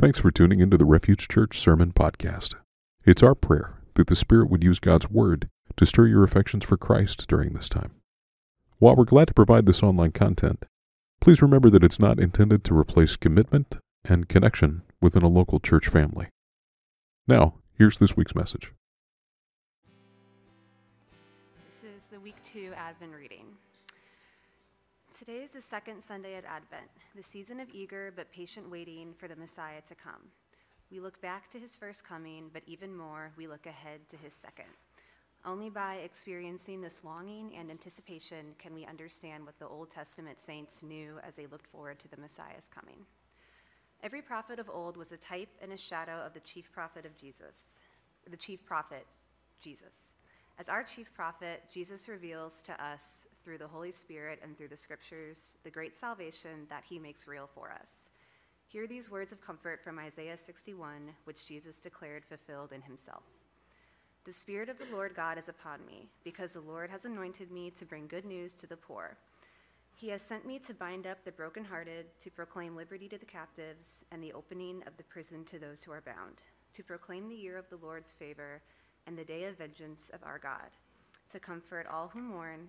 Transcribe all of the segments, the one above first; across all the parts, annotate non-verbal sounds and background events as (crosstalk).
Thanks for tuning into the Refuge Church Sermon Podcast. It's our prayer that the Spirit would use God's Word to stir your affections for Christ during this time. While we're glad to provide this online content, please remember that it's not intended to replace commitment and connection within a local church family. Now, here's this week's message. Today is the second Sunday of Advent, the season of eager but patient waiting for the Messiah to come. We look back to his first coming, but even more, we look ahead to his second. Only by experiencing this longing and anticipation can we understand what the Old Testament saints knew as they looked forward to the Messiah's coming. Every prophet of old was a type and a shadow of the chief prophet of Jesus, the chief prophet, Jesus. As our chief prophet, Jesus reveals to us through the Holy Spirit and through the scriptures the great salvation that he makes real for us. Hear these words of comfort from Isaiah 61, which Jesus declared fulfilled in himself. The Spirit of the Lord God is upon me, because the Lord has anointed me to bring good news to the poor. He has sent me to bind up the brokenhearted, to proclaim liberty to the captives, and the opening of the prison to those who are bound, to proclaim the year of the Lord's favor and the day of vengeance of our God, to comfort all who mourn,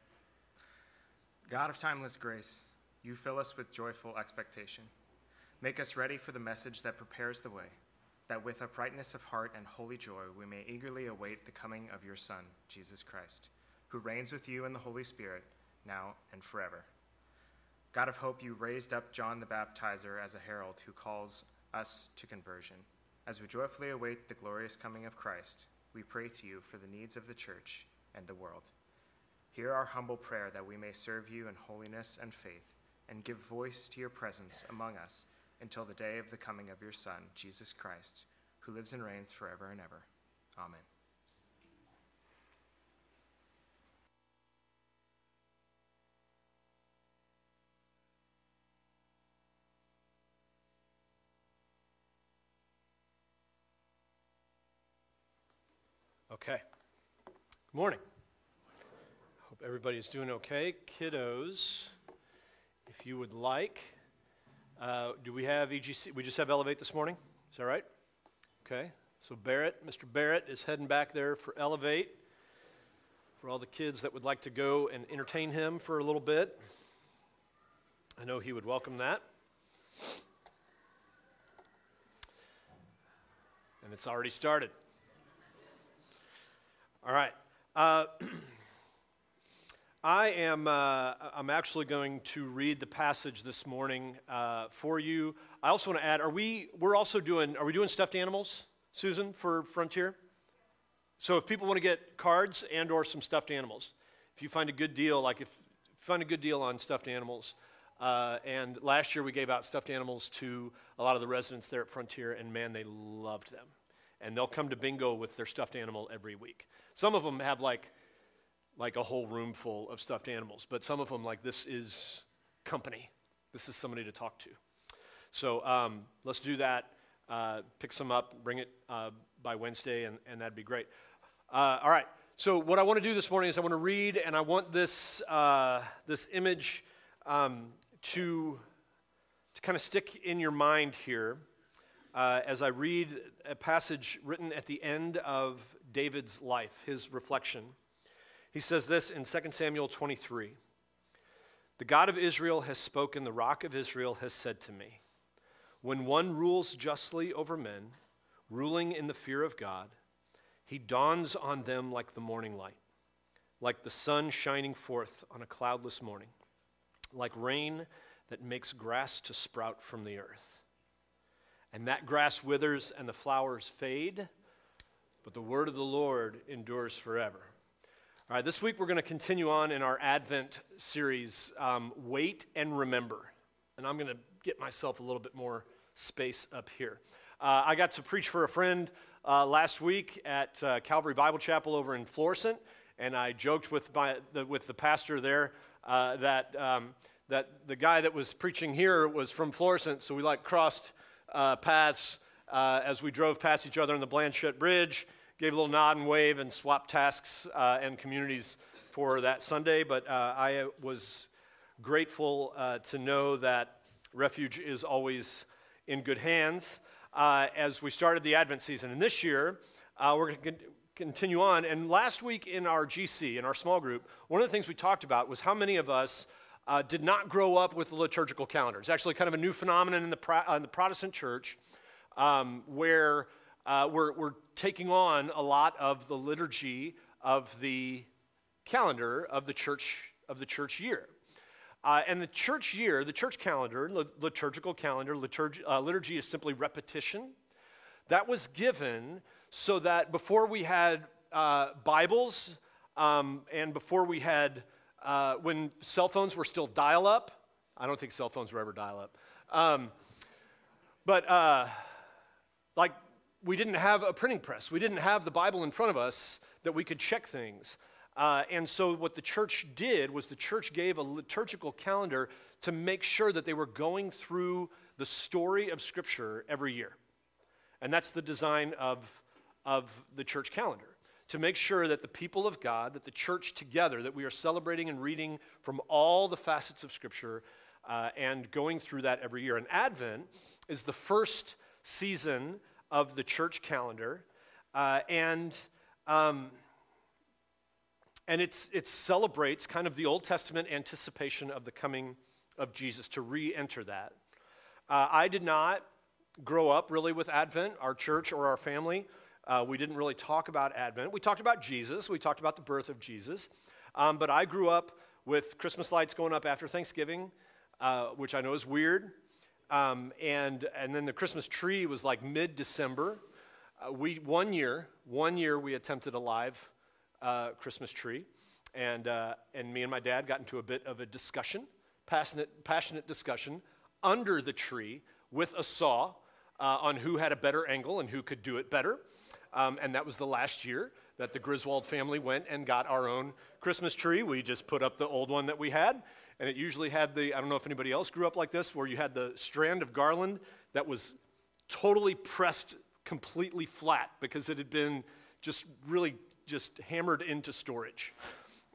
God of timeless grace, you fill us with joyful expectation. Make us ready for the message that prepares the way, that with uprightness of heart and holy joy we may eagerly await the coming of your Son, Jesus Christ, who reigns with you in the Holy Spirit, now and forever. God of hope, you raised up John the Baptizer as a herald who calls us to conversion. As we joyfully await the glorious coming of Christ, we pray to you for the needs of the church and the world. Hear our humble prayer that we may serve you in holiness and faith and give voice to your presence among us until the day of the coming of your Son, Jesus Christ, who lives and reigns forever and ever. Amen. Okay. Good morning. Hope everybody's doing okay. Kiddos, if you would like, uh, do we have EGC? We just have Elevate this morning? Is that right? Okay. So Barrett, Mr. Barrett is heading back there for Elevate for all the kids that would like to go and entertain him for a little bit. I know he would welcome that. And it's already started. All right. I am uh, I'm actually going to read the passage this morning uh, for you. I also want to add: Are we we're also doing are we doing stuffed animals, Susan, for Frontier? So if people want to get cards and or some stuffed animals, if you find a good deal, like if you find a good deal on stuffed animals. Uh, and last year we gave out stuffed animals to a lot of the residents there at Frontier, and man, they loved them. And they'll come to bingo with their stuffed animal every week. Some of them have like like a whole room full of stuffed animals, but some of them like this is company. This is somebody to talk to. So um, let's do that. Uh, pick some up, bring it uh, by Wednesday, and, and that'd be great. Uh, all right. So what I want to do this morning is I want to read, and I want this uh, this image um, to to kind of stick in your mind here uh, as I read a passage written at the end of David's life, his reflection. He says this in 2 Samuel 23 The God of Israel has spoken, the rock of Israel has said to me, When one rules justly over men, ruling in the fear of God, he dawns on them like the morning light, like the sun shining forth on a cloudless morning, like rain that makes grass to sprout from the earth. And that grass withers and the flowers fade but the word of the Lord endures forever. All right, this week we're going to continue on in our Advent series, um, Wait and Remember. And I'm going to get myself a little bit more space up here. Uh, I got to preach for a friend uh, last week at uh, Calvary Bible Chapel over in Florissant, and I joked with, my, the, with the pastor there uh, that, um, that the guy that was preaching here was from Florissant, so we like crossed uh, paths as we drove past each other on the Blanchette Bridge, gave a little nod and wave, and swapped tasks and communities for that Sunday. But I was grateful to know that Refuge is always in good hands uh, as we started the Advent season. And this year, uh, we're going to continue on. And last week in our GC, in our small group, one of the things we talked about was how many of us uh, did not grow up with the liturgical calendar. It's actually kind of a new phenomenon in the, uh, in the Protestant church um, where uh, we're, we're taking on a lot of the liturgy of the calendar of the church of the church year. Uh, and the church year, the church calendar, the liturgical calendar, liturgy, uh, liturgy is simply repetition. That was given so that before we had uh, Bibles um, and before we had, uh, when cell phones were still dial up, I don't think cell phones were ever dial up, um, but uh, like we didn't have a printing press, we didn't have the Bible in front of us that we could check things. Uh, and so, what the church did was the church gave a liturgical calendar to make sure that they were going through the story of Scripture every year. And that's the design of, of the church calendar to make sure that the people of God, that the church together, that we are celebrating and reading from all the facets of Scripture uh, and going through that every year. And Advent is the first season of the church calendar. Uh, and um, and it's, it celebrates kind of the Old Testament anticipation of the coming of Jesus, to re enter that. Uh, I did not grow up really with Advent, our church or our family. Uh, we didn't really talk about Advent. We talked about Jesus, we talked about the birth of Jesus. Um, but I grew up with Christmas lights going up after Thanksgiving, uh, which I know is weird. Um, and, and then the Christmas tree was like mid December. Uh, we, one year, one year we attempted a live uh, Christmas tree. And, uh, and me and my dad got into a bit of a discussion, passionate, passionate discussion, under the tree with a saw uh, on who had a better angle and who could do it better. Um, and that was the last year that the Griswold family went and got our own Christmas tree. We just put up the old one that we had. And it usually had the, I don't know if anybody else grew up like this, where you had the strand of garland that was totally pressed completely flat because it had been just really just hammered into storage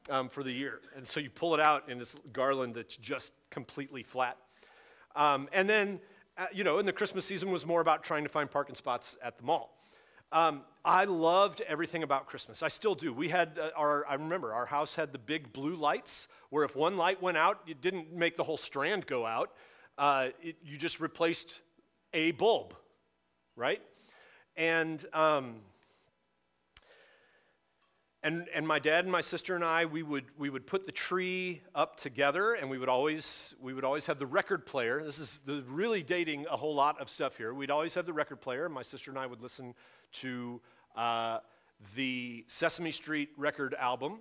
um, for the year. And so you pull it out in this garland that's just completely flat. Um, and then, uh, you know, and the Christmas season was more about trying to find parking spots at the mall. Um, I loved everything about Christmas. I still do. We had uh, our, I remember our house had the big blue lights where if one light went out, it didn't make the whole strand go out. Uh, it, you just replaced a bulb, right? And, um, and, and my dad and my sister and I, we would, we would put the tree up together and we would, always, we would always have the record player. This is really dating a whole lot of stuff here. We'd always have the record player. My sister and I would listen to uh, the Sesame Street record album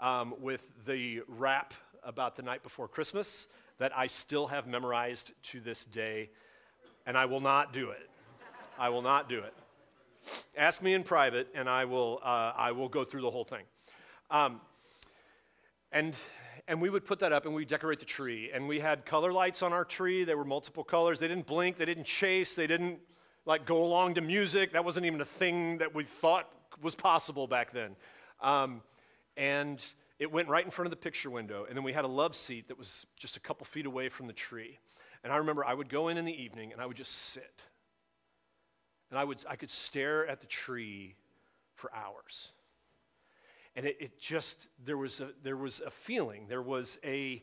um, with the rap about the night before Christmas that I still have memorized to this day. And I will not do it. I will not do it. Ask me in private, and I will, uh, I will go through the whole thing. Um, and, and we would put that up and we'd decorate the tree. And we had color lights on our tree. They were multiple colors. They didn't blink, they didn't chase, they didn't like go along to music. That wasn't even a thing that we thought was possible back then. Um, and it went right in front of the picture window. And then we had a love seat that was just a couple feet away from the tree. And I remember I would go in in the evening and I would just sit and I, would, I could stare at the tree for hours. And it, it just, there was, a, there was a feeling, there was a.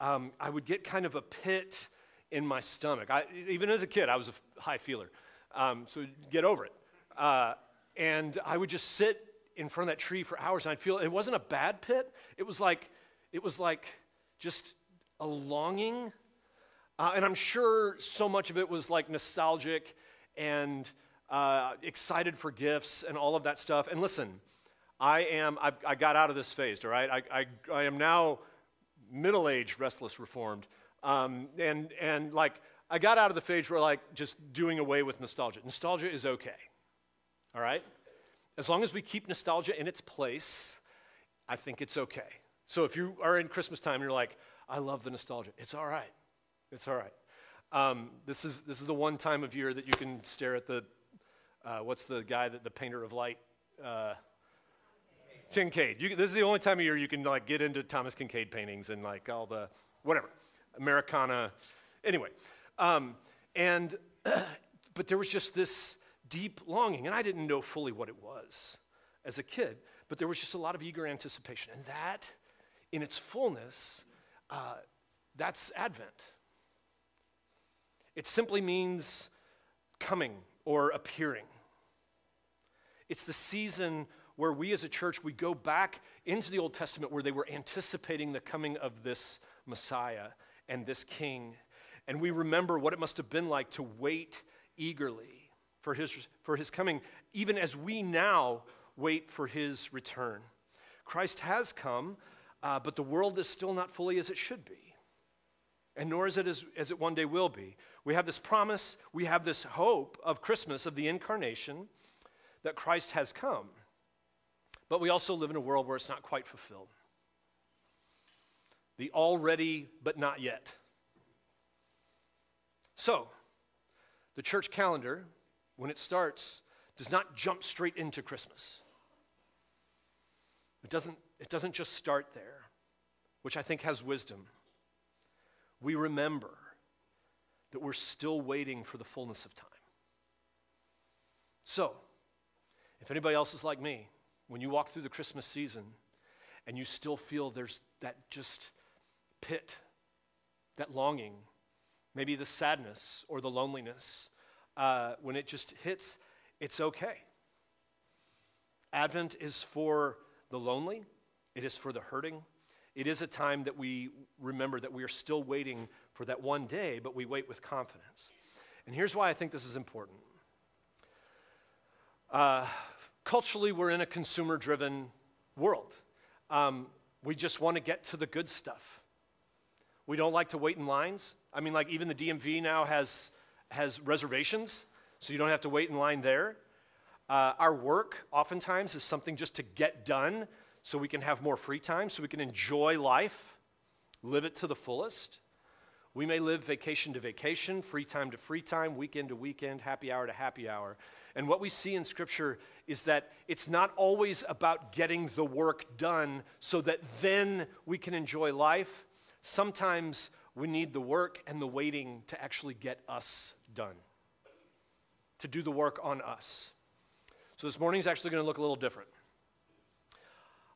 Um, I would get kind of a pit in my stomach. I, even as a kid, I was a high feeler. Um, so get over it. Uh, and I would just sit in front of that tree for hours and I'd feel, it wasn't a bad pit. It was like, it was like just a longing. Uh, and I'm sure so much of it was like nostalgic and uh, excited for gifts and all of that stuff. And listen, I am, I've, i got out of this phase, all right? I, I, I am now middle aged, restless, reformed. Um, and, and like, I got out of the phase where like just doing away with nostalgia. Nostalgia is okay. All right? As long as we keep nostalgia in its place, I think it's okay. So if you are in Christmas time and you're like, I love the nostalgia, it's all right. It's all right. Um, this, is, this is the one time of year that you can stare at the, uh, what's the guy that the painter of light? Uh, Kinkade. You, this is the only time of year you can like get into Thomas Kinkade paintings and like all the whatever, Americana. Anyway, um, and (clears throat) but there was just this deep longing, and I didn't know fully what it was as a kid, but there was just a lot of eager anticipation, and that, in its fullness, uh, that's Advent. It simply means coming or appearing. It's the season where we as a church, we go back into the Old Testament where they were anticipating the coming of this Messiah and this King. And we remember what it must have been like to wait eagerly for his, for his coming, even as we now wait for his return. Christ has come, uh, but the world is still not fully as it should be. And nor is it as, as it one day will be. We have this promise, we have this hope of Christmas, of the incarnation, that Christ has come. But we also live in a world where it's not quite fulfilled. The already, but not yet. So, the church calendar, when it starts, does not jump straight into Christmas. It doesn't, it doesn't just start there, which I think has wisdom. We remember that we're still waiting for the fullness of time. So, if anybody else is like me, when you walk through the Christmas season and you still feel there's that just pit, that longing, maybe the sadness or the loneliness, uh, when it just hits, it's okay. Advent is for the lonely, it is for the hurting. It is a time that we remember that we are still waiting for that one day, but we wait with confidence. And here's why I think this is important. Uh, culturally, we're in a consumer driven world. Um, we just want to get to the good stuff. We don't like to wait in lines. I mean, like, even the DMV now has, has reservations, so you don't have to wait in line there. Uh, our work, oftentimes, is something just to get done so we can have more free time, so we can enjoy life, live it to the fullest. We may live vacation to vacation, free time to free time, weekend to weekend, happy hour to happy hour. And what we see in Scripture is that it's not always about getting the work done so that then we can enjoy life. Sometimes we need the work and the waiting to actually get us done, to do the work on us. So this morning is actually going to look a little different.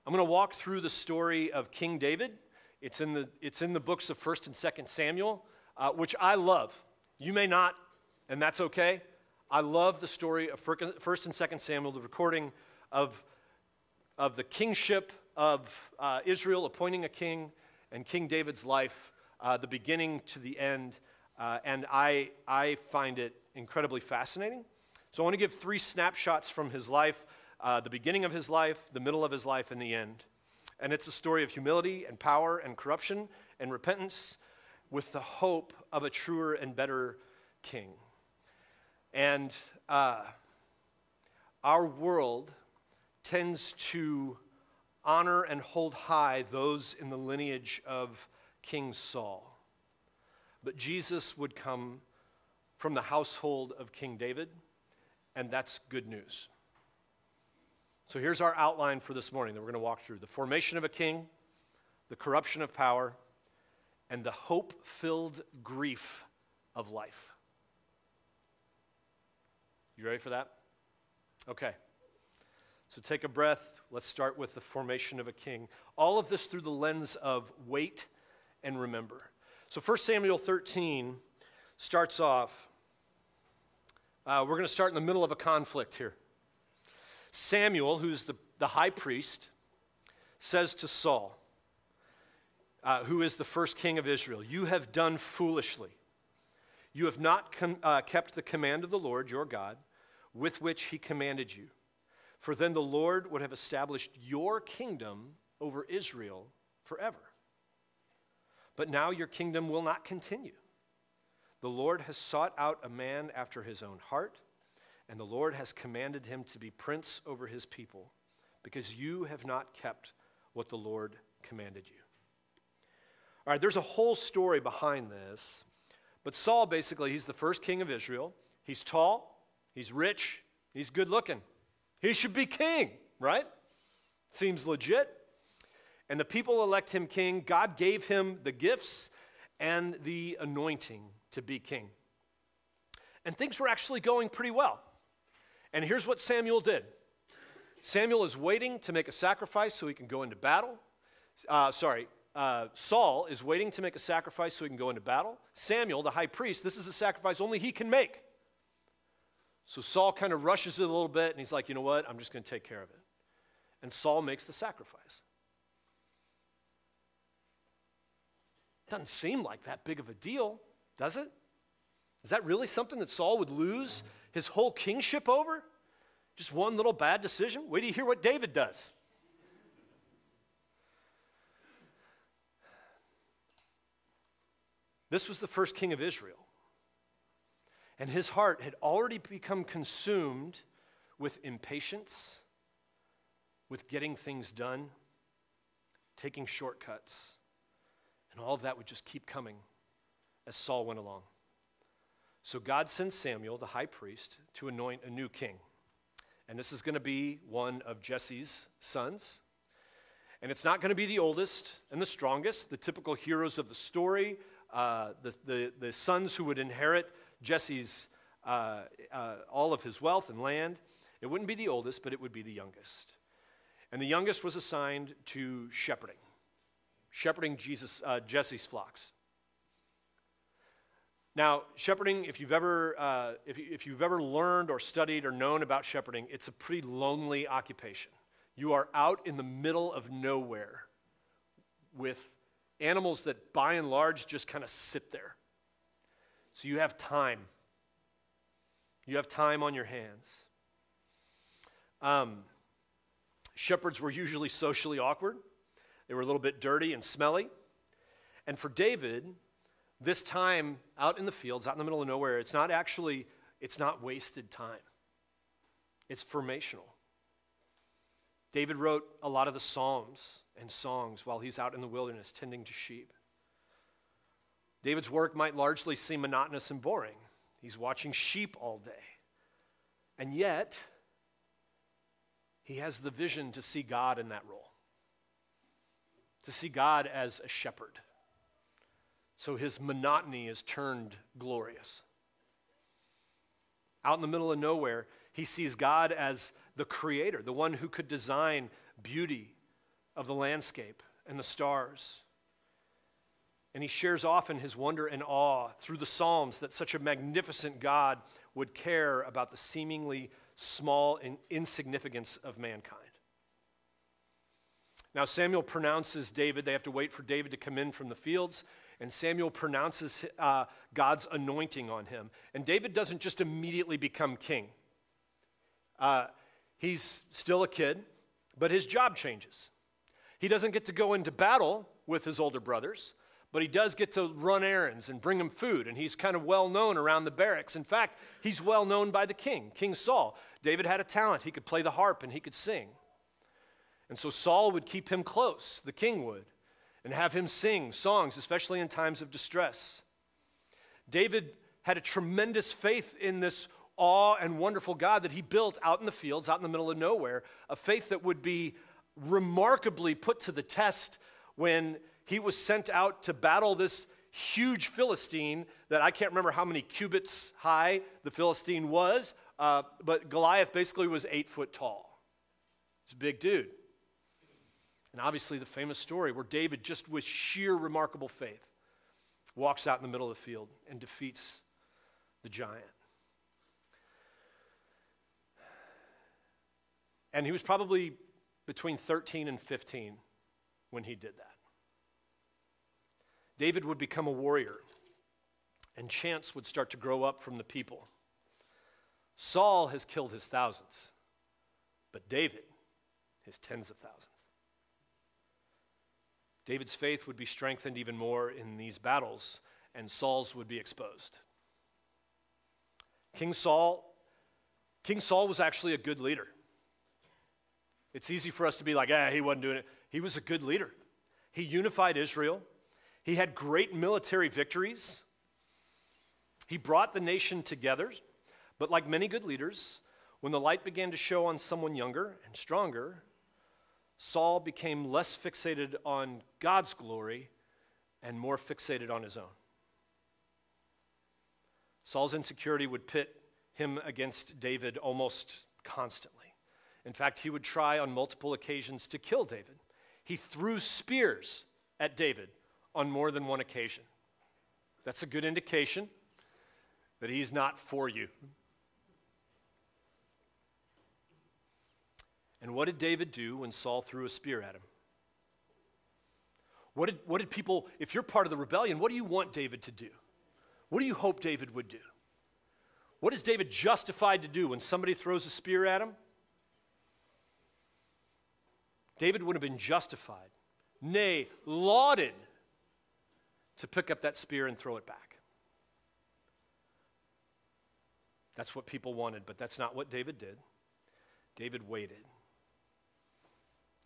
I'm going to walk through the story of King David. It's in the, it's in the books of 1st and 2nd Samuel, uh, which I love. You may not, and that's okay. I love the story of 1st and 2nd Samuel, the recording of, of the kingship of uh, Israel, appointing a king, and King David's life, uh, the beginning to the end. Uh, and I, I find it incredibly fascinating. So I want to give three snapshots from his life uh, the beginning of his life, the middle of his life, and the end. And it's a story of humility and power and corruption and repentance with the hope of a truer and better king. And uh, our world tends to honor and hold high those in the lineage of King Saul. But Jesus would come from the household of King David, and that's good news. So here's our outline for this morning that we're going to walk through the formation of a king, the corruption of power, and the hope filled grief of life. You ready for that? Okay. So take a breath. Let's start with the formation of a king. All of this through the lens of wait and remember. So 1 Samuel 13 starts off. Uh, we're going to start in the middle of a conflict here. Samuel, who's the, the high priest, says to Saul, uh, who is the first king of Israel, You have done foolishly. You have not com- uh, kept the command of the Lord your God with which he commanded you. For then the Lord would have established your kingdom over Israel forever. But now your kingdom will not continue. The Lord has sought out a man after his own heart, and the Lord has commanded him to be prince over his people, because you have not kept what the Lord commanded you. All right, there's a whole story behind this, but Saul basically, he's the first king of Israel. He's tall, he's rich, he's good looking. He should be king, right? Seems legit. And the people elect him king. God gave him the gifts and the anointing to be king. And things were actually going pretty well. And here's what Samuel did Samuel is waiting to make a sacrifice so he can go into battle. Uh, sorry, uh, Saul is waiting to make a sacrifice so he can go into battle. Samuel, the high priest, this is a sacrifice only he can make. So Saul kind of rushes it a little bit and he's like, you know what? I'm just going to take care of it. And Saul makes the sacrifice. Doesn't seem like that big of a deal, does it? Is that really something that Saul would lose his whole kingship over? Just one little bad decision? Wait till you hear what David does. This was the first king of Israel. And his heart had already become consumed with impatience, with getting things done, taking shortcuts. And all of that would just keep coming as Saul went along. So God sends Samuel, the high priest, to anoint a new king. And this is going to be one of Jesse's sons. And it's not going to be the oldest and the strongest, the typical heroes of the story, uh, the, the, the sons who would inherit Jesse's, uh, uh, all of his wealth and land. It wouldn't be the oldest, but it would be the youngest. And the youngest was assigned to shepherding, shepherding Jesus, uh, Jesse's flocks. Now, shepherding, if you've, ever, uh, if, you, if you've ever learned or studied or known about shepherding, it's a pretty lonely occupation. You are out in the middle of nowhere with animals that by and large just kind of sit there. So you have time. You have time on your hands. Um, shepherds were usually socially awkward, they were a little bit dirty and smelly. And for David, this time out in the fields, out in the middle of nowhere, it's not actually, it's not wasted time. It's formational. David wrote a lot of the Psalms and songs while he's out in the wilderness tending to sheep. David's work might largely seem monotonous and boring. He's watching sheep all day. And yet, he has the vision to see God in that role, to see God as a shepherd so his monotony is turned glorious. Out in the middle of nowhere, he sees God as the creator, the one who could design beauty of the landscape and the stars. And he shares often his wonder and awe through the Psalms that such a magnificent God would care about the seemingly small and insignificance of mankind. Now, Samuel pronounces David, they have to wait for David to come in from the fields and Samuel pronounces uh, God's anointing on him. And David doesn't just immediately become king. Uh, he's still a kid, but his job changes. He doesn't get to go into battle with his older brothers, but he does get to run errands and bring them food, and he's kind of well known around the barracks. In fact, he's well known by the king, King Saul. David had a talent. He could play the harp and he could sing. And so Saul would keep him close, the king would and have him sing songs, especially in times of distress. David had a tremendous faith in this awe and wonderful God that he built out in the fields, out in the middle of nowhere, a faith that would be remarkably put to the test when he was sent out to battle this huge Philistine that I can't remember how many cubits high the Philistine was, uh, but Goliath basically was eight foot tall. He's a big dude. And obviously, the famous story where David, just with sheer remarkable faith, walks out in the middle of the field and defeats the giant. And he was probably between 13 and 15 when he did that. David would become a warrior, and chance would start to grow up from the people. Saul has killed his thousands, but David, his tens of thousands. David's faith would be strengthened even more in these battles, and Saul's would be exposed. King Saul, King Saul was actually a good leader. It's easy for us to be like, ah, he wasn't doing it. He was a good leader. He unified Israel. He had great military victories. He brought the nation together. But like many good leaders, when the light began to show on someone younger and stronger, Saul became less fixated on God's glory and more fixated on his own. Saul's insecurity would pit him against David almost constantly. In fact, he would try on multiple occasions to kill David. He threw spears at David on more than one occasion. That's a good indication that he's not for you. And what did David do when Saul threw a spear at him? What did, what did people, if you're part of the rebellion, what do you want David to do? What do you hope David would do? What is David justified to do when somebody throws a spear at him? David would have been justified, nay, lauded, to pick up that spear and throw it back. That's what people wanted, but that's not what David did. David waited.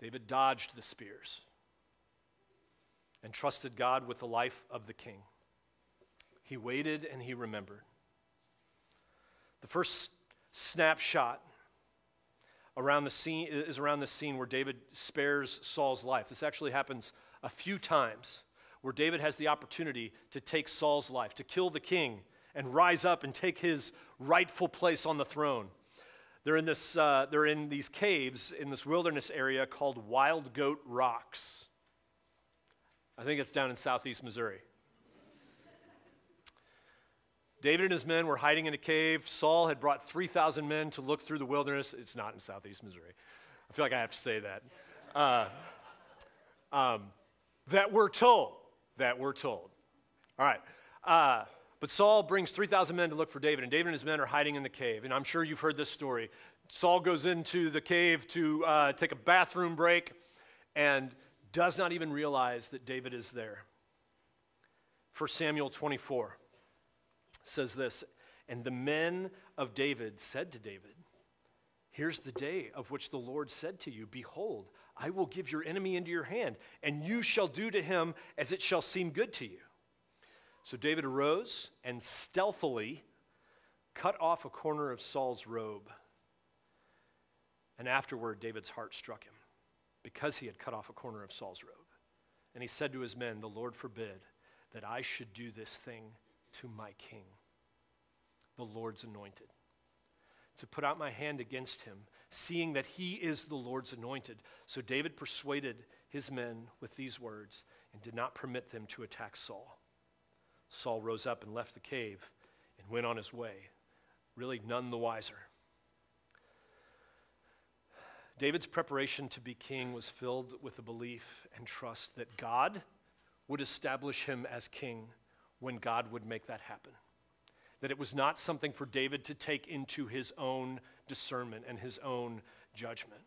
David dodged the spears and trusted God with the life of the king. He waited and he remembered. The first snapshot around the scene is around the scene where David spares Saul's life. This actually happens a few times where David has the opportunity to take Saul's life, to kill the king and rise up and take his rightful place on the throne. They're in, this, uh, they're in these caves in this wilderness area called Wild Goat Rocks. I think it's down in southeast Missouri. David and his men were hiding in a cave. Saul had brought 3,000 men to look through the wilderness. It's not in southeast Missouri. I feel like I have to say that. Uh, um, that we're told. That we're told. All right. Uh, but Saul brings 3,000 men to look for David, and David and his men are hiding in the cave. And I'm sure you've heard this story. Saul goes into the cave to uh, take a bathroom break and does not even realize that David is there. 1 Samuel 24 says this And the men of David said to David, Here's the day of which the Lord said to you, Behold, I will give your enemy into your hand, and you shall do to him as it shall seem good to you. So David arose and stealthily cut off a corner of Saul's robe. And afterward, David's heart struck him because he had cut off a corner of Saul's robe. And he said to his men, The Lord forbid that I should do this thing to my king, the Lord's anointed, to put out my hand against him, seeing that he is the Lord's anointed. So David persuaded his men with these words and did not permit them to attack Saul. Saul rose up and left the cave and went on his way, really none the wiser. David's preparation to be king was filled with the belief and trust that God would establish him as king when God would make that happen. That it was not something for David to take into his own discernment and his own judgment.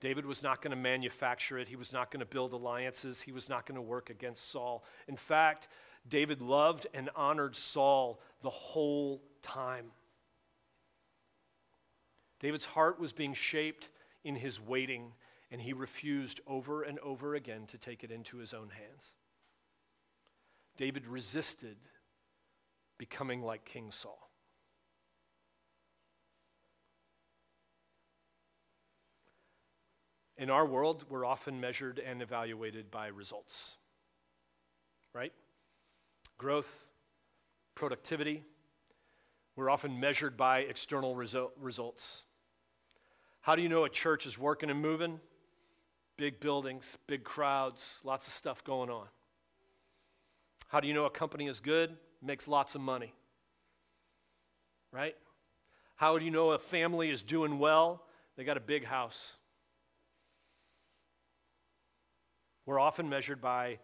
David was not going to manufacture it. He was not going to build alliances. He was not going to work against Saul. In fact, David loved and honored Saul the whole time. David's heart was being shaped in his waiting, and he refused over and over again to take it into his own hands. David resisted becoming like King Saul. In our world, we're often measured and evaluated by results, right? Growth, productivity. We're often measured by external resu- results. How do you know a church is working and moving? Big buildings, big crowds, lots of stuff going on. How do you know a company is good? Makes lots of money. Right? How do you know a family is doing well? They got a big house. We're often measured by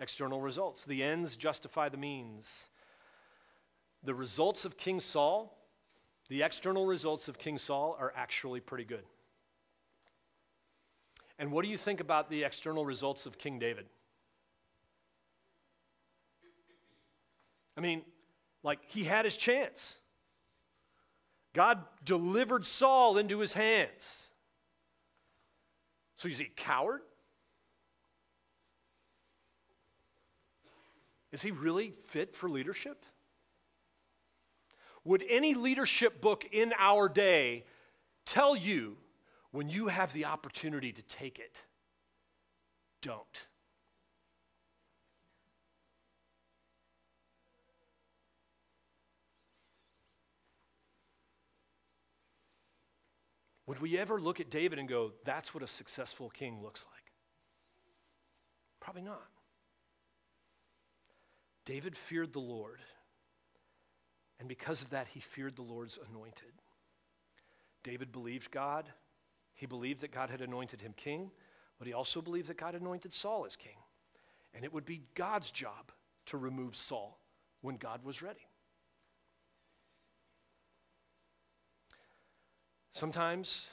external results. The ends justify the means. The results of King Saul, the external results of King Saul, are actually pretty good. And what do you think about the external results of King David? I mean, like, he had his chance. God delivered Saul into his hands. So is he a coward? Is he really fit for leadership? Would any leadership book in our day tell you when you have the opportunity to take it, don't? Would we ever look at David and go, that's what a successful king looks like? Probably not. David feared the Lord, and because of that, he feared the Lord's anointed. David believed God. He believed that God had anointed him king, but he also believed that God anointed Saul as king. And it would be God's job to remove Saul when God was ready. Sometimes,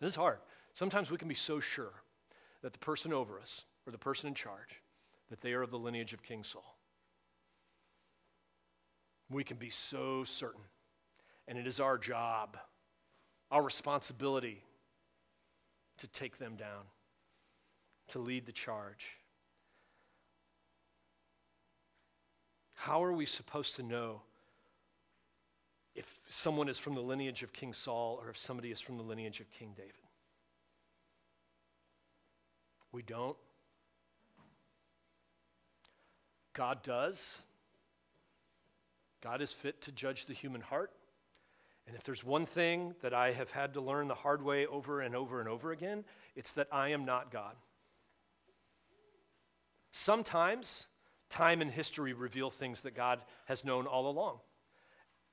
this is hard. Sometimes we can be so sure that the person over us or the person in charge, that they are of the lineage of King Saul. We can be so certain. And it is our job, our responsibility to take them down, to lead the charge. How are we supposed to know if someone is from the lineage of King Saul or if somebody is from the lineage of King David. We don't. God does. God is fit to judge the human heart. And if there's one thing that I have had to learn the hard way over and over and over again, it's that I am not God. Sometimes time and history reveal things that God has known all along.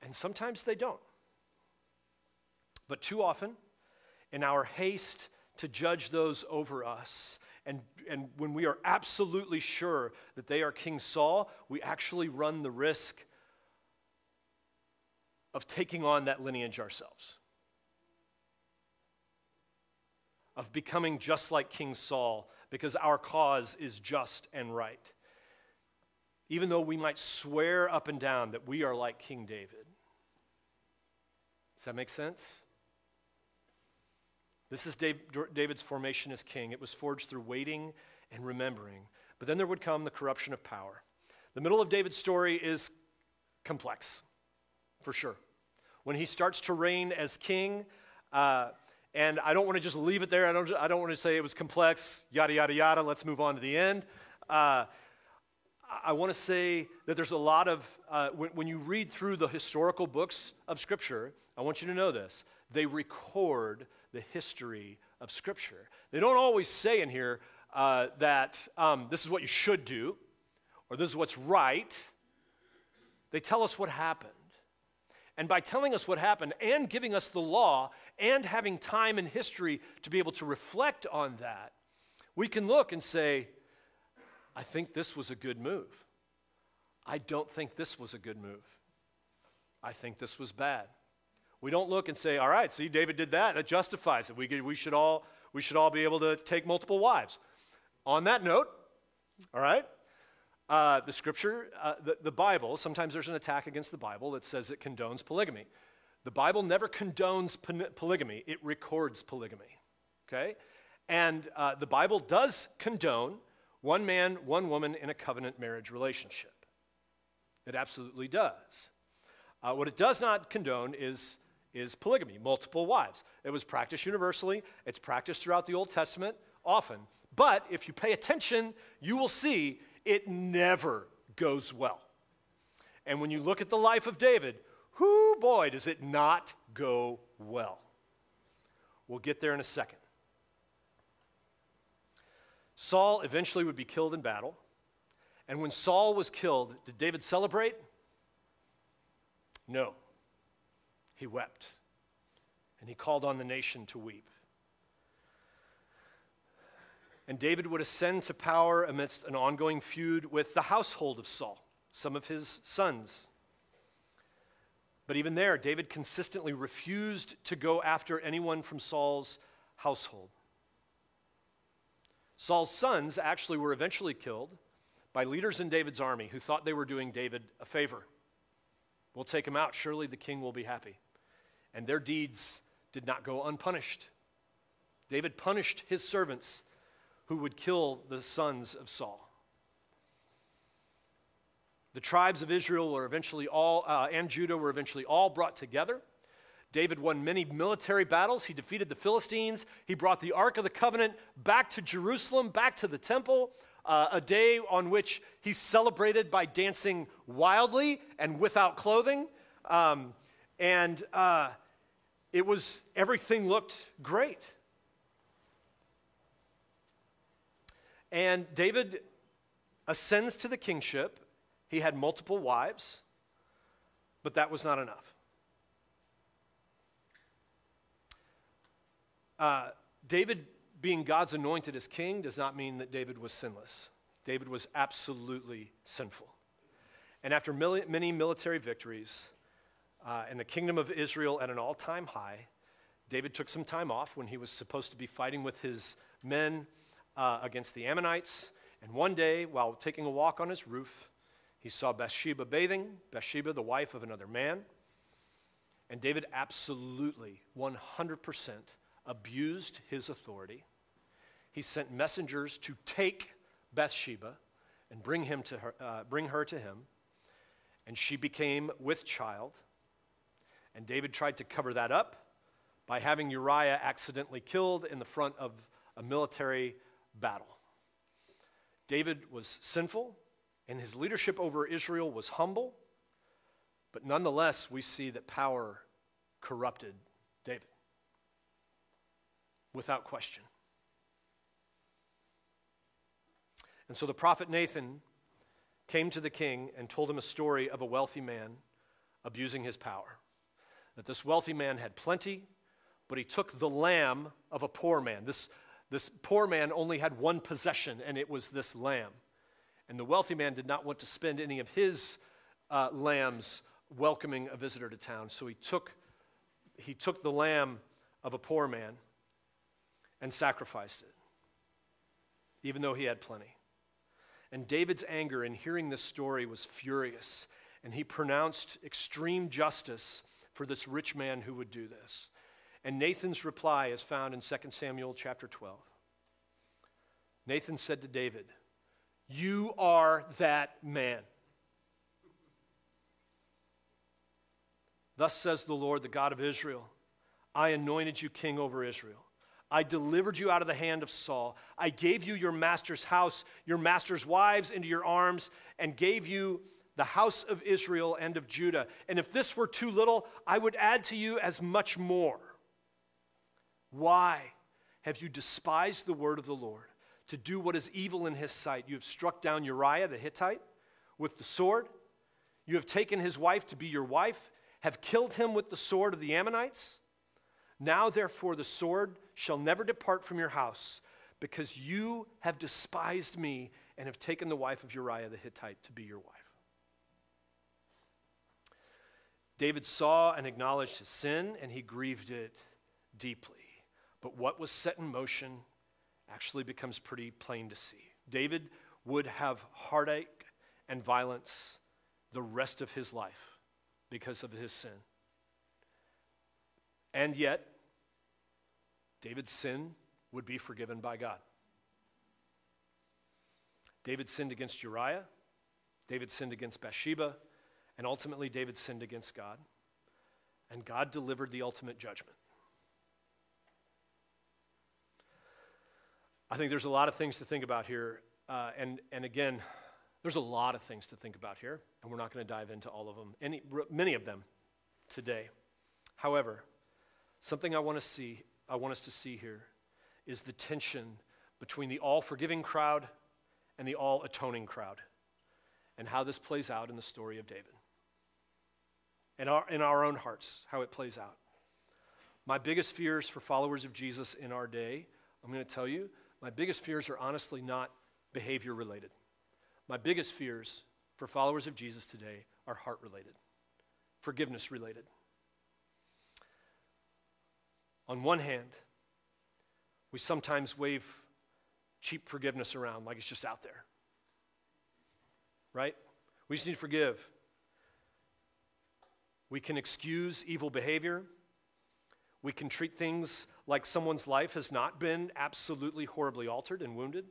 And sometimes they don't. But too often, in our haste to judge those over us, and, and when we are absolutely sure that they are King Saul, we actually run the risk of taking on that lineage ourselves, of becoming just like King Saul because our cause is just and right. Even though we might swear up and down that we are like King David. Does that make sense? This is David's formation as king. It was forged through waiting and remembering. But then there would come the corruption of power. The middle of David's story is complex, for sure. When he starts to reign as king, uh, and I don't want to just leave it there. I don't, I don't want to say it was complex, yada, yada, yada. Let's move on to the end. Uh, I want to say that there's a lot of, uh, when, when you read through the historical books of Scripture, I want you to know this. They record the history of Scripture. They don't always say in here uh, that um, this is what you should do or this is what's right. They tell us what happened. And by telling us what happened and giving us the law and having time in history to be able to reflect on that, we can look and say, I think this was a good move. I don't think this was a good move. I think this was bad. We don't look and say, all right, see, David did that. That justifies it. We, could, we, should all, we should all be able to take multiple wives. On that note, all right, uh, the scripture, uh, the, the Bible, sometimes there's an attack against the Bible that says it condones polygamy. The Bible never condones polygamy, it records polygamy. Okay? And uh, the Bible does condone one man, one woman in a covenant marriage relationship. It absolutely does. Uh, what it does not condone is is polygamy, multiple wives. It was practiced universally, it's practiced throughout the Old Testament often. But if you pay attention, you will see it never goes well. And when you look at the life of David, whoo boy, does it not go well. We'll get there in a second. Saul eventually would be killed in battle. And when Saul was killed, did David celebrate? No. He wept, and he called on the nation to weep. And David would ascend to power amidst an ongoing feud with the household of Saul, some of his sons. But even there, David consistently refused to go after anyone from Saul's household. Saul's sons actually were eventually killed by leaders in David's army who thought they were doing David a favor. We'll take him out. Surely the king will be happy. And their deeds did not go unpunished. David punished his servants who would kill the sons of Saul. The tribes of Israel were eventually all, uh, and Judah were eventually all brought together. David won many military battles. He defeated the Philistines. He brought the Ark of the Covenant back to Jerusalem, back to the temple, uh, a day on which he celebrated by dancing wildly and without clothing. Um, and uh, it was, everything looked great. And David ascends to the kingship. He had multiple wives, but that was not enough. Uh, David being God's anointed as king does not mean that David was sinless. David was absolutely sinful. And after many military victories uh, and the kingdom of Israel at an all time high, David took some time off when he was supposed to be fighting with his men uh, against the Ammonites. And one day, while taking a walk on his roof, he saw Bathsheba bathing, Bathsheba, the wife of another man. And David absolutely, 100%, abused his authority. He sent messengers to take Bathsheba and bring, him to her, uh, bring her to him. And she became with child. And David tried to cover that up by having Uriah accidentally killed in the front of a military battle. David was sinful, and his leadership over Israel was humble, but nonetheless, we see that power corrupted David without question. And so the prophet Nathan came to the king and told him a story of a wealthy man abusing his power. That this wealthy man had plenty, but he took the lamb of a poor man. This, this poor man only had one possession, and it was this lamb. And the wealthy man did not want to spend any of his uh, lambs welcoming a visitor to town. So he took, he took the lamb of a poor man and sacrificed it, even though he had plenty. And David's anger in hearing this story was furious, and he pronounced extreme justice for this rich man who would do this. And Nathan's reply is found in 2 Samuel chapter 12. Nathan said to David, You are that man. Thus says the Lord, the God of Israel I anointed you king over Israel. I delivered you out of the hand of Saul. I gave you your master's house, your master's wives into your arms, and gave you the house of Israel and of Judah. And if this were too little, I would add to you as much more. Why have you despised the word of the Lord to do what is evil in his sight? You have struck down Uriah the Hittite with the sword. You have taken his wife to be your wife, have killed him with the sword of the Ammonites. Now, therefore, the sword shall never depart from your house, because you have despised me and have taken the wife of Uriah the Hittite to be your wife. David saw and acknowledged his sin, and he grieved it deeply. But what was set in motion actually becomes pretty plain to see. David would have heartache and violence the rest of his life because of his sin. And yet, David's sin would be forgiven by God. David sinned against Uriah, David sinned against Bathsheba, and ultimately David sinned against God. And God delivered the ultimate judgment. I think there's a lot of things to think about here. Uh, and, and again, there's a lot of things to think about here, and we're not going to dive into all of them, any, many of them today. However, something I want to see, I want us to see here is the tension between the all forgiving crowd and the all atoning crowd, and how this plays out in the story of David. In our, in our own hearts, how it plays out. My biggest fears for followers of Jesus in our day, I'm going to tell you, my biggest fears are honestly not behavior related. My biggest fears for followers of Jesus today are heart related, forgiveness related. On one hand, we sometimes wave cheap forgiveness around like it's just out there. Right? We just need to forgive. We can excuse evil behavior. We can treat things like someone's life has not been absolutely horribly altered and wounded.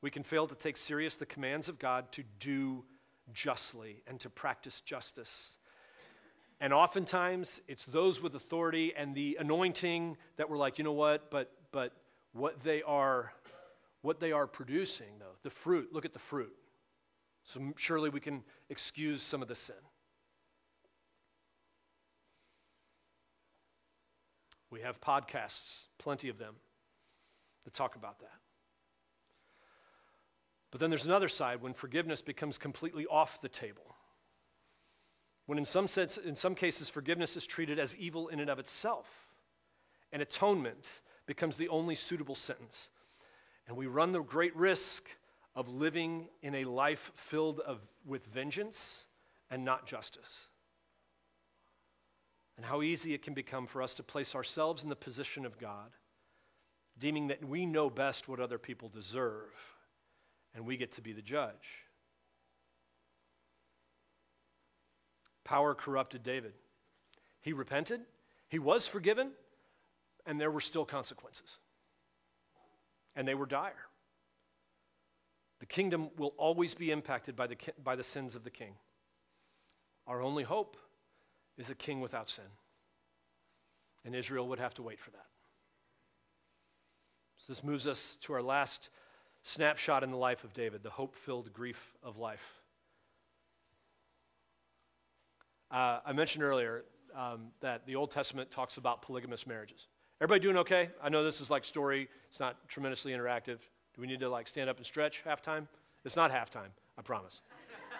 We can fail to take serious the commands of God to do justly and to practice justice. And oftentimes, it's those with authority and the anointing that we're like, you know what, but, but what they are, what they are producing, though, the fruit, look at the fruit. So surely we can excuse some of the sin. We have podcasts, plenty of them, that talk about that. But then there's another side when forgiveness becomes completely off the table. When in some, sense, in some cases, forgiveness is treated as evil in and of itself, and atonement becomes the only suitable sentence. And we run the great risk of living in a life filled of, with vengeance and not justice. And how easy it can become for us to place ourselves in the position of God, deeming that we know best what other people deserve, and we get to be the judge. Power corrupted David. He repented, he was forgiven, and there were still consequences. And they were dire. The kingdom will always be impacted by the, by the sins of the king. Our only hope is a king without sin. And Israel would have to wait for that. So this moves us to our last snapshot in the life of David, the hope filled grief of life. Uh, I mentioned earlier um, that the Old Testament talks about polygamous marriages. Everybody doing okay? I know this is like story. It's not tremendously interactive. Do we need to like stand up and stretch halftime? It's not halftime. I promise.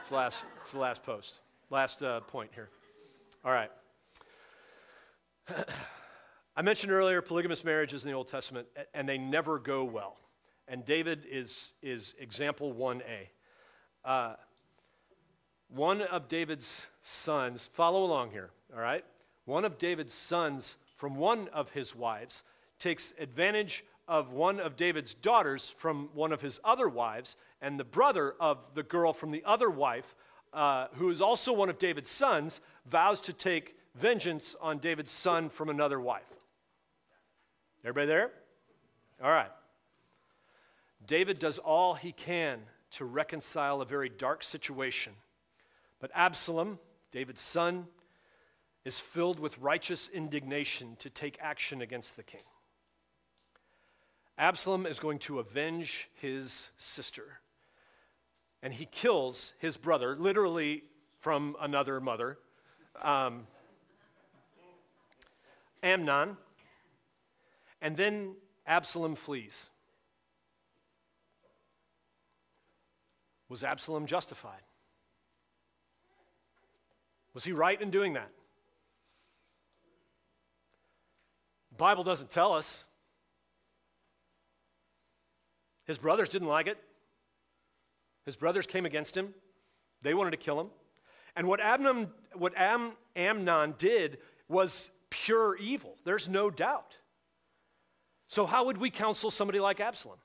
It's the last. It's the last post. Last uh, point here. All right. (clears throat) I mentioned earlier polygamous marriages in the Old Testament, and they never go well. And David is is example one A. Uh, one of David's sons, follow along here, all right? One of David's sons from one of his wives takes advantage of one of David's daughters from one of his other wives, and the brother of the girl from the other wife, uh, who is also one of David's sons, vows to take vengeance on David's son from another wife. Everybody there? All right. David does all he can to reconcile a very dark situation but Absalom, David's son, is filled with righteous indignation to take action against the king. Absalom is going to avenge his sister. And he kills his brother, literally from another mother, um, Amnon. And then Absalom flees. Was Absalom justified? Was he right in doing that? The Bible doesn't tell us. His brothers didn't like it. His brothers came against him. They wanted to kill him. And what Amnon, what Am, Amnon did was pure evil. There's no doubt. So, how would we counsel somebody like Absalom?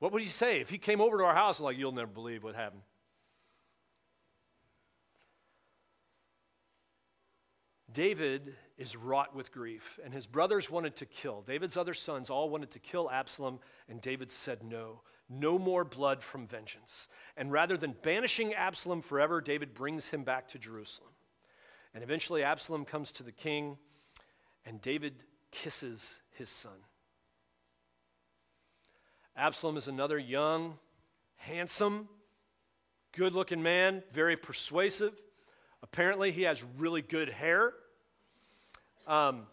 What would he say if he came over to our house and, like, you'll never believe what happened? David is wrought with grief, and his brothers wanted to kill. David's other sons all wanted to kill Absalom, and David said no. No more blood from vengeance. And rather than banishing Absalom forever, David brings him back to Jerusalem. And eventually, Absalom comes to the king, and David kisses his son. Absalom is another young, handsome, good looking man, very persuasive. Apparently, he has really good hair. Um,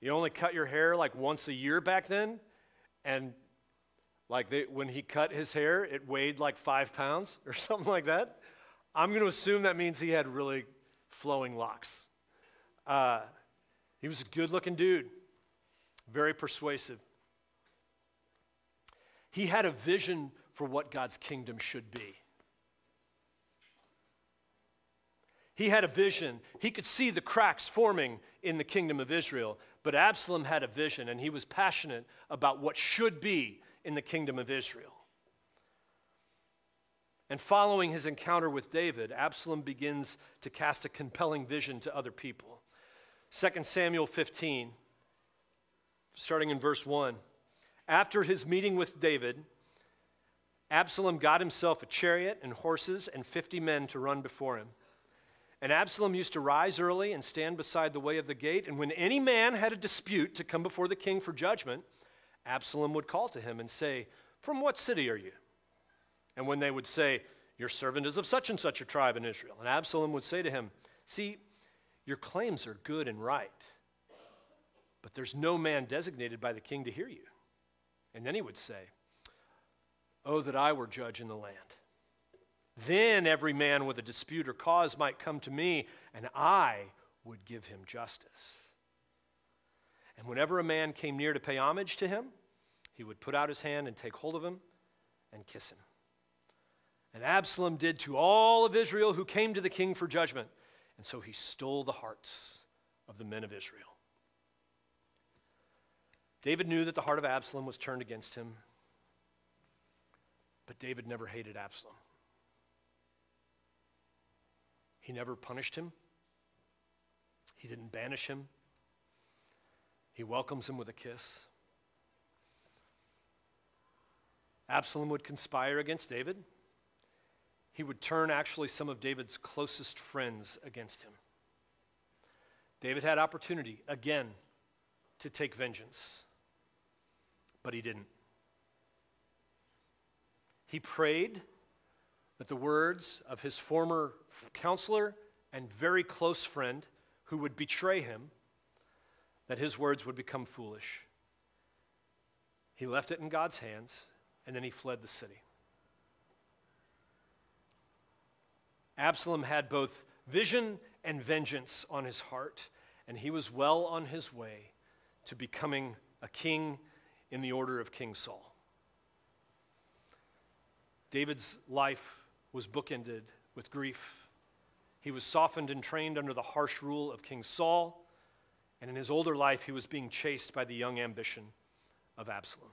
you only cut your hair like once a year back then, and like they, when he cut his hair, it weighed like five pounds (laughs) or something like that. I'm going to assume that means he had really flowing locks. Uh, he was a good looking dude, very persuasive. He had a vision for what God's kingdom should be. He had a vision. He could see the cracks forming in the kingdom of Israel. But Absalom had a vision, and he was passionate about what should be in the kingdom of Israel. And following his encounter with David, Absalom begins to cast a compelling vision to other people. 2 Samuel 15, starting in verse 1. After his meeting with David, Absalom got himself a chariot and horses and 50 men to run before him. And Absalom used to rise early and stand beside the way of the gate. And when any man had a dispute to come before the king for judgment, Absalom would call to him and say, From what city are you? And when they would say, Your servant is of such and such a tribe in Israel. And Absalom would say to him, See, your claims are good and right, but there's no man designated by the king to hear you. And then he would say, Oh, that I were judge in the land. Then every man with a dispute or cause might come to me, and I would give him justice. And whenever a man came near to pay homage to him, he would put out his hand and take hold of him and kiss him. And Absalom did to all of Israel who came to the king for judgment. And so he stole the hearts of the men of Israel. David knew that the heart of Absalom was turned against him, but David never hated Absalom. He never punished him, he didn't banish him, he welcomes him with a kiss. Absalom would conspire against David. He would turn actually some of David's closest friends against him. David had opportunity again to take vengeance, but he didn't. He prayed that the words of his former counselor and very close friend who would betray him that his words would become foolish. He left it in God's hands and then he fled the city. Absalom had both vision and vengeance on his heart, and he was well on his way to becoming a king in the order of King Saul. David's life was bookended with grief. He was softened and trained under the harsh rule of King Saul, and in his older life, he was being chased by the young ambition of Absalom.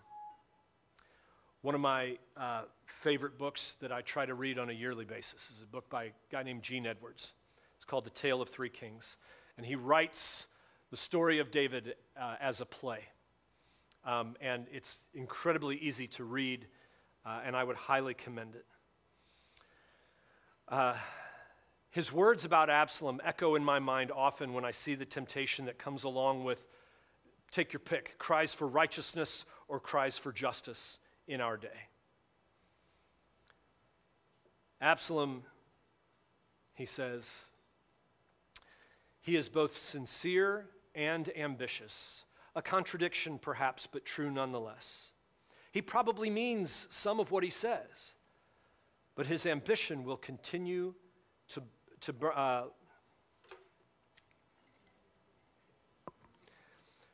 One of my uh, favorite books that I try to read on a yearly basis is a book by a guy named Gene Edwards. It's called The Tale of Three Kings. And he writes the story of David uh, as a play. Um, and it's incredibly easy to read, uh, and I would highly commend it. His words about Absalom echo in my mind often when I see the temptation that comes along with take your pick cries for righteousness or cries for justice in our day. Absalom, he says, he is both sincere and ambitious, a contradiction perhaps, but true nonetheless. He probably means some of what he says, but his ambition will continue to, to uh,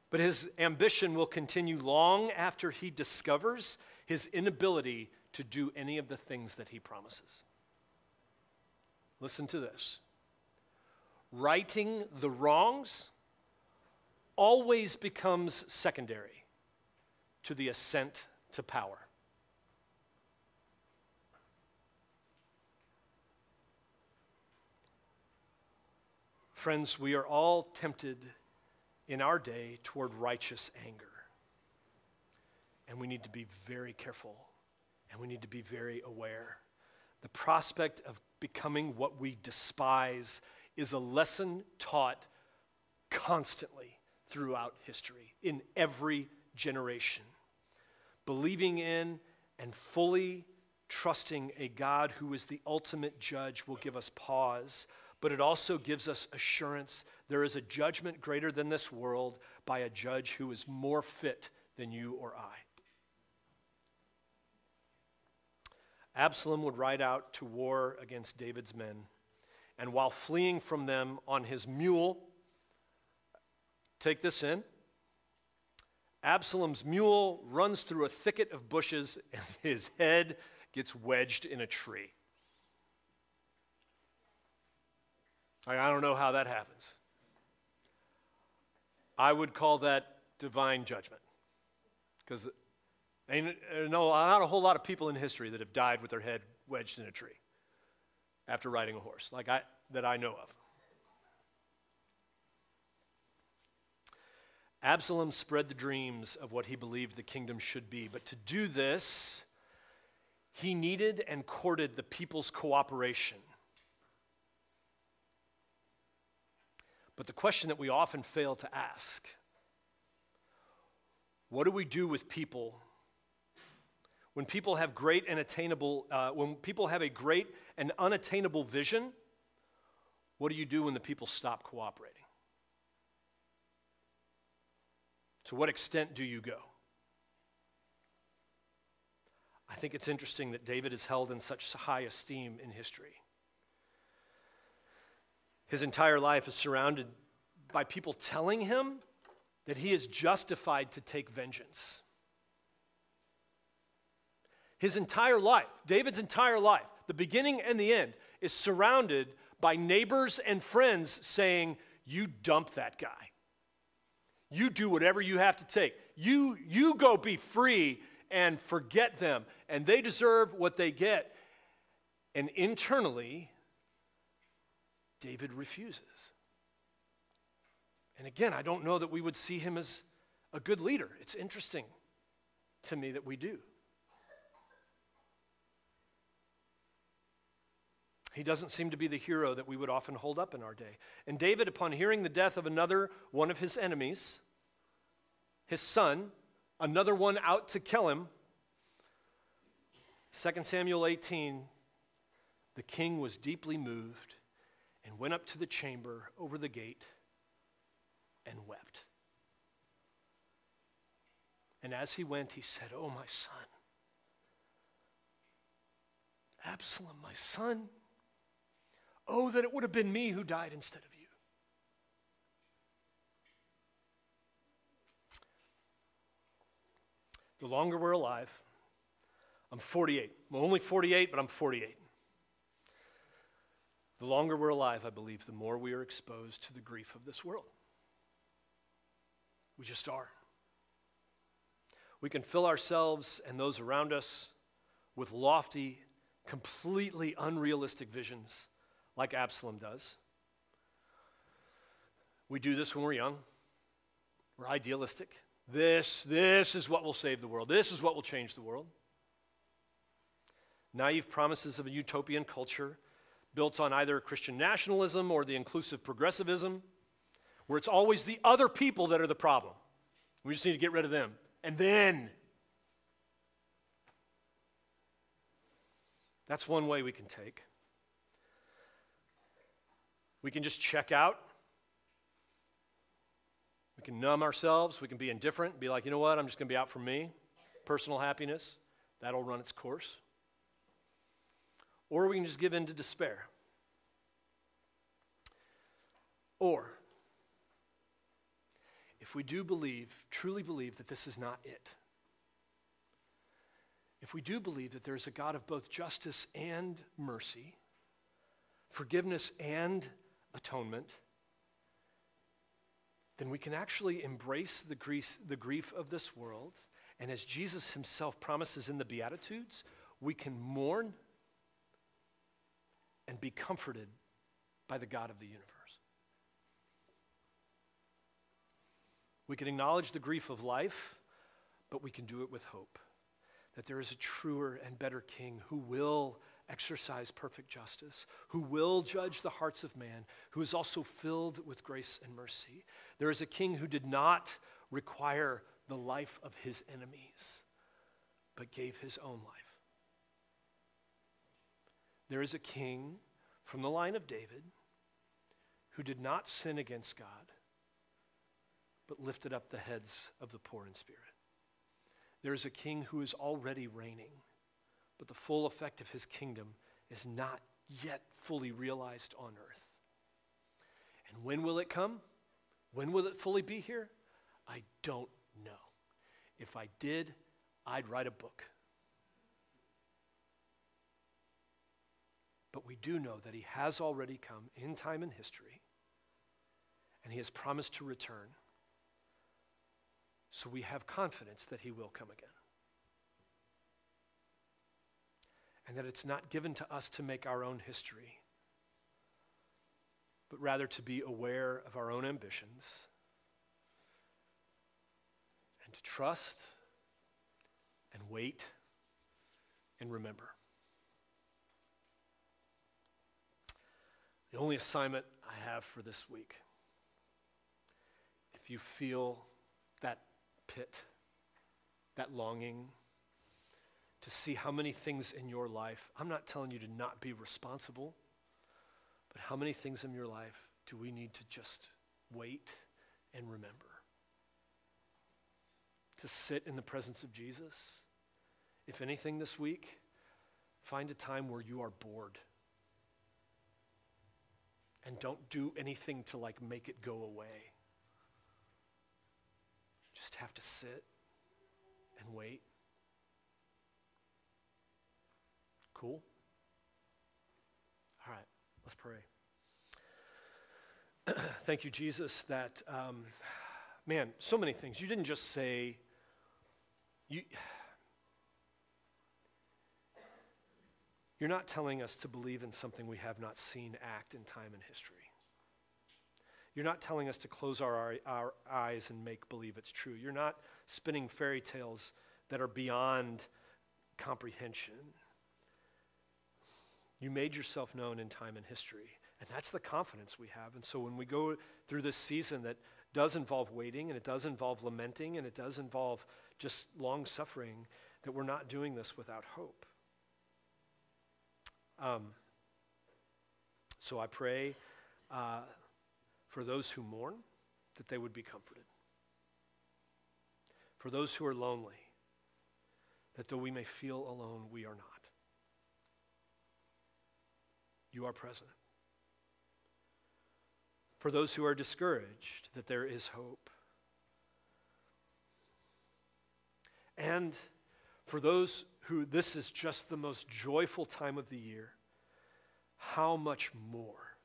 but his ambition will continue long after he discovers his inability to do any of the things that he promises. Listen to this righting the wrongs always becomes secondary to the ascent to power. Friends, we are all tempted in our day toward righteous anger. And we need to be very careful and we need to be very aware. The prospect of becoming what we despise is a lesson taught constantly throughout history, in every generation. Believing in and fully trusting a God who is the ultimate judge will give us pause, but it also gives us assurance there is a judgment greater than this world by a judge who is more fit than you or I. Absalom would ride out to war against David's men, and while fleeing from them on his mule, take this in. Absalom's mule runs through a thicket of bushes, and (laughs) his head gets wedged in a tree. I don't know how that happens. I would call that divine judgment. Because no, not a whole lot of people in history that have died with their head wedged in a tree after riding a horse, like I, that I know of. Absalom spread the dreams of what he believed the kingdom should be, but to do this, he needed and courted the people's cooperation. But the question that we often fail to ask what do we do with people when people have great and attainable, uh, when people have a great and unattainable vision? What do you do when the people stop cooperating? To what extent do you go? I think it's interesting that David is held in such high esteem in history. His entire life is surrounded by people telling him that he is justified to take vengeance. His entire life, David's entire life, the beginning and the end, is surrounded by neighbors and friends saying, You dump that guy. You do whatever you have to take. You, you go be free and forget them. And they deserve what they get. And internally, David refuses. And again, I don't know that we would see him as a good leader. It's interesting to me that we do. He doesn't seem to be the hero that we would often hold up in our day. And David, upon hearing the death of another one of his enemies, his son, another one out to kill him, 2 Samuel 18, the king was deeply moved and went up to the chamber over the gate and wept. And as he went, he said, Oh, my son, Absalom, my son, oh, that it would have been me who died instead of you. The longer we're alive, I'm 48. I'm only 48, but I'm 48. The longer we're alive, I believe, the more we are exposed to the grief of this world. We just are. We can fill ourselves and those around us with lofty, completely unrealistic visions like Absalom does. We do this when we're young. We're idealistic. This, this is what will save the world. This is what will change the world. Naive promises of a utopian culture built on either Christian nationalism or the inclusive progressivism where it's always the other people that are the problem. We just need to get rid of them. And then, that's one way we can take. We can just check out. We can numb ourselves. We can be indifferent, be like, you know what, I'm just going to be out for me. Personal happiness, that'll run its course. Or we can just give in to despair. Or if we do believe, truly believe that this is not it, if we do believe that there is a God of both justice and mercy, forgiveness and atonement, then we can actually embrace the grief, the grief of this world. And as Jesus himself promises in the Beatitudes, we can mourn and be comforted by the God of the universe. We can acknowledge the grief of life, but we can do it with hope that there is a truer and better king who will exercise perfect justice, who will judge the hearts of man, who is also filled with grace and mercy. There is a king who did not require the life of his enemies, but gave his own life. There is a king from the line of David who did not sin against God but lifted up the heads of the poor in spirit. There is a king who is already reigning, but the full effect of his kingdom is not yet fully realized on earth. And when will it come? When will it fully be here? I don't know. If I did, I'd write a book. But we do know that he has already come in time and history, and he has promised to return. So we have confidence that he will come again. and that it's not given to us to make our own history, but rather to be aware of our own ambitions and to trust and wait and remember. The only assignment I have for this week, if you feel that pit, that longing, to see how many things in your life, I'm not telling you to not be responsible, but how many things in your life do we need to just wait and remember? To sit in the presence of Jesus? If anything this week, find a time where you are bored. And don't do anything to like make it go away. Just have to sit and wait. Cool? All right, let's pray. (clears throat) Thank you, Jesus, that, um, man, so many things. You didn't just say, you, you're not telling us to believe in something we have not seen act in time and history. You're not telling us to close our, our eyes and make believe it's true. You're not spinning fairy tales that are beyond comprehension. You made yourself known in time and history. And that's the confidence we have. And so when we go through this season that does involve waiting and it does involve lamenting and it does involve just long suffering, that we're not doing this without hope. Um, so I pray uh, for those who mourn that they would be comforted. For those who are lonely, that though we may feel alone, we are not. You are present. For those who are discouraged, that there is hope. And for those who this is just the most joyful time of the year, how much more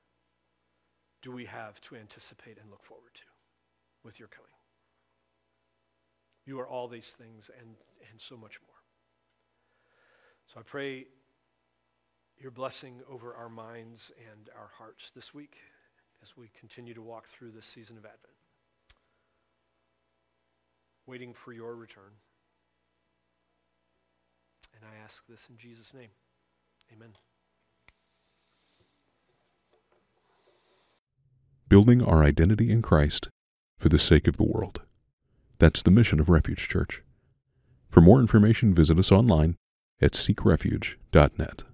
do we have to anticipate and look forward to with your coming? You are all these things and, and so much more. So I pray your blessing over our minds and our hearts this week as we continue to walk through this season of Advent, waiting for your return. And I ask this in Jesus' name. Amen. Building our identity in Christ for the sake of the world. That's the mission of Refuge Church. For more information, visit us online at seekrefuge.net.